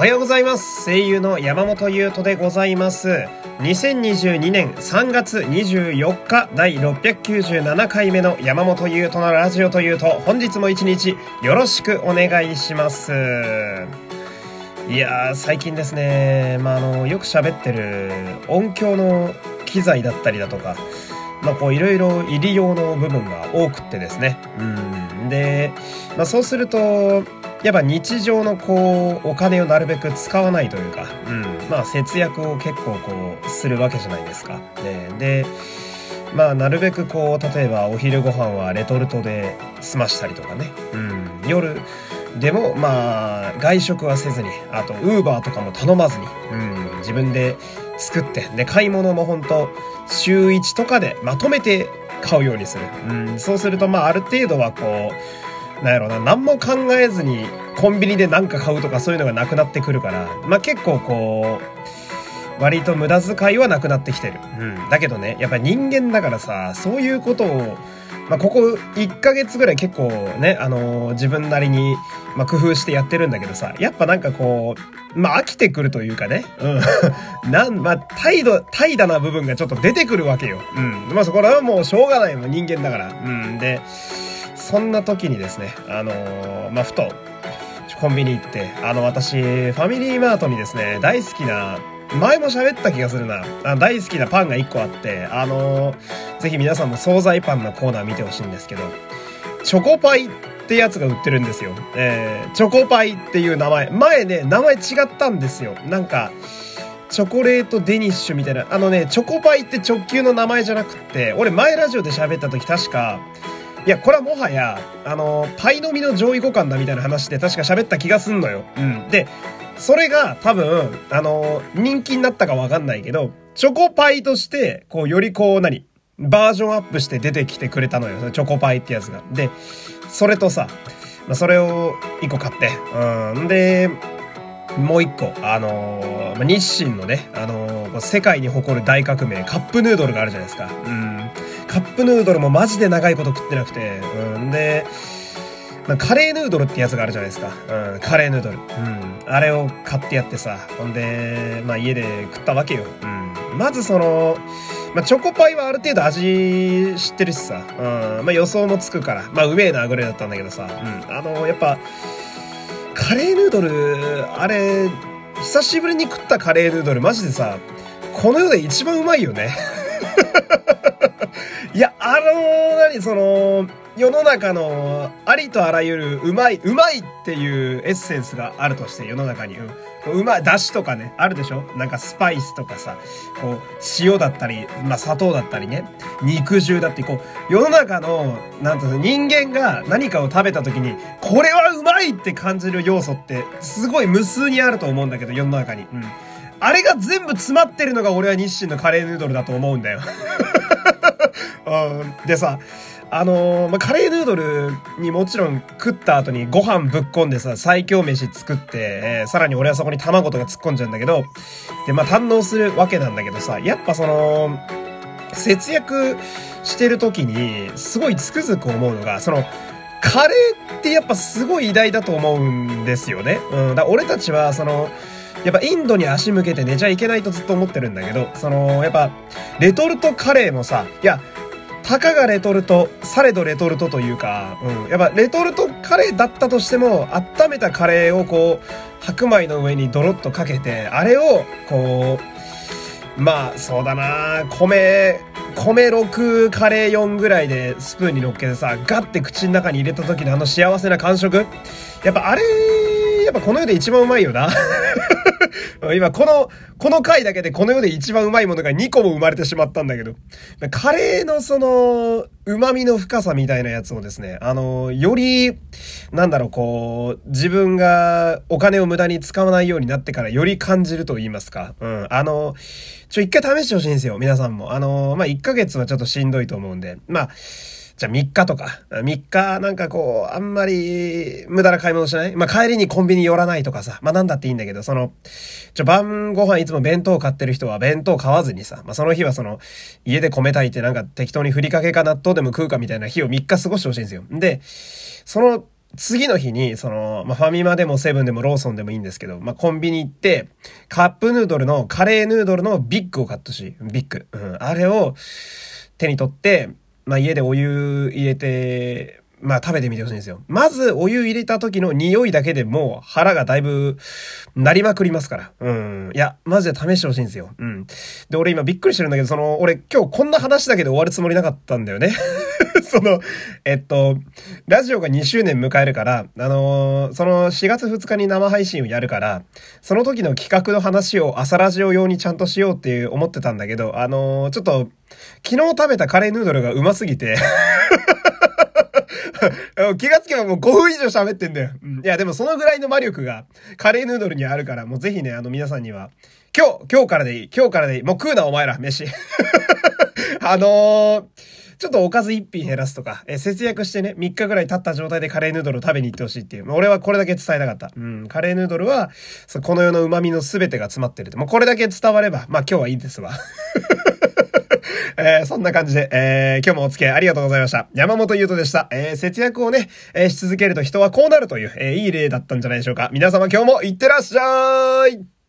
おはようございます声優の山本優斗でございます2022年3月24日第697回目の山本優斗のラジオというと本日も一日よろしくお願いしますいやー最近ですね、まあ、あのよく喋ってる音響の機材だったりだとかまあ、こういろいろ入り用の部分が多くってですね。うん。で、まあ、そうすると、やっぱ日常のこう、お金をなるべく使わないというか、うん。まあ、節約を結構こう、するわけじゃないですか。ね、で、まあ、なるべくこう、例えばお昼ご飯はレトルトで済ましたりとかね。うん。夜、でも、まあ、外食はせずに、あと、ウーバーとかも頼まずに、うん、自分で作って、で、買い物も本当週1とかでまとめて買うようにする。うん、そうすると、まあ、ある程度はこう、なんやろうな、何も考えずにコンビニで何か買うとかそういうのがなくなってくるから、まあ結構こう、割と無駄遣いはなくなってきてる。うん。だけどね、やっぱ人間だからさ、そういうことを、まあ、ここ1ヶ月ぐらい結構ね、あのー、自分なりに、まあ、工夫してやってるんだけどさ、やっぱなんかこう、まあ、飽きてくるというかね、うん。なん、まあ、態度、怠惰な部分がちょっと出てくるわけよ。うん。まあ、そこらはもうしょうがないもん、人間だから。うん。で、そんな時にですね、あのー、まあ、ふと、コンビニ行って、あの、私、ファミリーマートにですね、大好きな前も喋った気がするな。あ大好きなパンが1個あって、あのー、ぜひ皆さんも惣菜パンのコーナー見てほしいんですけど、チョコパイってやつが売ってるんですよ。えー、チョコパイっていう名前。前ね、名前違ったんですよ。なんか、チョコレートデニッシュみたいな。あのね、チョコパイって直球の名前じゃなくって、俺前ラジオで喋った時確か、いや、これはもはや、あの、パイの実の上位互換だみたいな話で確か喋った気がすんのよ。うん。で、それが多分、あの、人気になったかわかんないけど、チョコパイとして、こう、よりこう、何バージョンアップして出てきてくれたのよ。チョコパイってやつが。で、それとさ、まあ、それを一個買って、うん。で、もう一個、あのー、日清のね、あのー、世界に誇る大革命、カップヌードルがあるじゃないですか。うん。カップヌードルもマジで長いこと食ってなくて、うん。で、カレーヌードルってやつがあるじゃないですか。うん、カレーヌードル。うん。あれを買ってやってさ、ほんで、まあ家で食ったわけよ。うん。まずその、まあ、チョコパイはある程度味知ってるしさ、うん、まあ予想もつくから、まあうめえなぐらいだったんだけどさ、うん、あの、やっぱ、カレーヌードル、あれ、久しぶりに食ったカレーヌードル、マジでさ、この世で一番うまいよね。いや、あの、何、その、世の中のありとあらゆるうまい、うまいっていうエッセンスがあるとして世の中に。うん、うまい、だしとかね、あるでしょ？なんかスパイスとかさ、こう、塩だったり、まあ砂糖だったりね、肉汁だって、こう、世の中の、なんていうの、人間が何かを食べた時に、これはうまいって感じる要素って、すごい無数にあると思うんだけど、世の中に。うん。あれが全部詰まってるのが俺は日清のカレーヌードルだと思うんだよ。うん、でさ、あのー、まあ、カレーヌードルにもちろん食った後にご飯ぶっこんでさ、最強飯作って、えー、さらに俺はそこに卵とか突っ込んじゃうんだけど、で、まあ、堪能するわけなんだけどさ、やっぱその、節約してる時に、すごいつくづく思うのが、その、カレーってやっぱすごい偉大だと思うんですよね。うん。だ俺たちは、その、やっぱインドに足向けて寝ちゃいけないとずっと思ってるんだけど、その、やっぱ、レトルトカレーもさ、いや、たかがレトルト、されどレトルトというか、うん。やっぱレトルトカレーだったとしても、温めたカレーをこう、白米の上にドロッとかけて、あれを、こう、まあ、そうだな米、米6、カレー4ぐらいでスプーンに乗っけてさ、ガッて口の中に入れた時のあの幸せな感触やっぱあれ、やっぱこの世で一番うまいよな。今この、この回だけでこの世で一番うまいものが2個も生まれてしまったんだけど、カレーのその、旨味の深さみたいなやつをですね、あの、より、なんだろう、こう、自分がお金を無駄に使わないようになってからより感じると言いますか。うん。あの、ちょ、一回試してほしいんですよ、皆さんも。あの、ま、1ヶ月はちょっとしんどいと思うんで。まあ、じゃあ3日とか、3日なんかこう、あんまり無駄な買い物しない？まあ、帰りにコンビニ寄らないとかさ、まあ、なんだっていいんだけど、その、じゃ晩ご飯いつも弁当買ってる人は弁当買わずにさ、まあ、その日はその、家で米炊いてなんか適当にふりかけか納豆でも食うかみたいな日を3日過ごしてほしいんですよ。で、その、次の日に、その、まあ、ファミマでもセブンでもローソンでもいいんですけど、まあ、コンビニ行って、カップヌードルの、カレーヌードルのビッグを買ったしい、ビッグ。うん。あれを手に取って、まあ、家でお湯入れて、まあ食べてみてほしいんですよ。まずお湯入れた時の匂いだけでもう腹がだいぶなりまくりますから。うん。いや、マジで試してほしいんですよ。うん。で、俺今びっくりしてるんだけど、その、俺今日こんな話だけで終わるつもりなかったんだよね。その、えっと、ラジオが2周年迎えるから、あのー、その4月2日に生配信をやるから、その時の企画の話を朝ラジオ用にちゃんとしようっていう思ってたんだけど、あのー、ちょっと、昨日食べたカレーヌードルがうますぎて 気がつけばもう5分以上喋ってんだよ。うん。いや、でもそのぐらいの魔力がカレーヌードルにあるから、もうぜひね、あの皆さんには、今日、今日からでいい。今日からでいい。もう食うな、お前ら、飯。あのー、ちょっとおかず一品減らすとか、え節約してね、3日ぐらい経った状態でカレーヌードルを食べに行ってほしいっていう。俺はこれだけ伝えたかった。うん、カレーヌードルは、この世の旨味の全てが詰まってる。もうこれだけ伝われば、まあ今日はいいですわ。えー、そんな感じで、えー、今日もお付き合いありがとうございました。山本優斗でした。えー、節約をね、えー、し続けると人はこうなるという、えー、いい例だったんじゃないでしょうか。皆様今日もいってらっしゃい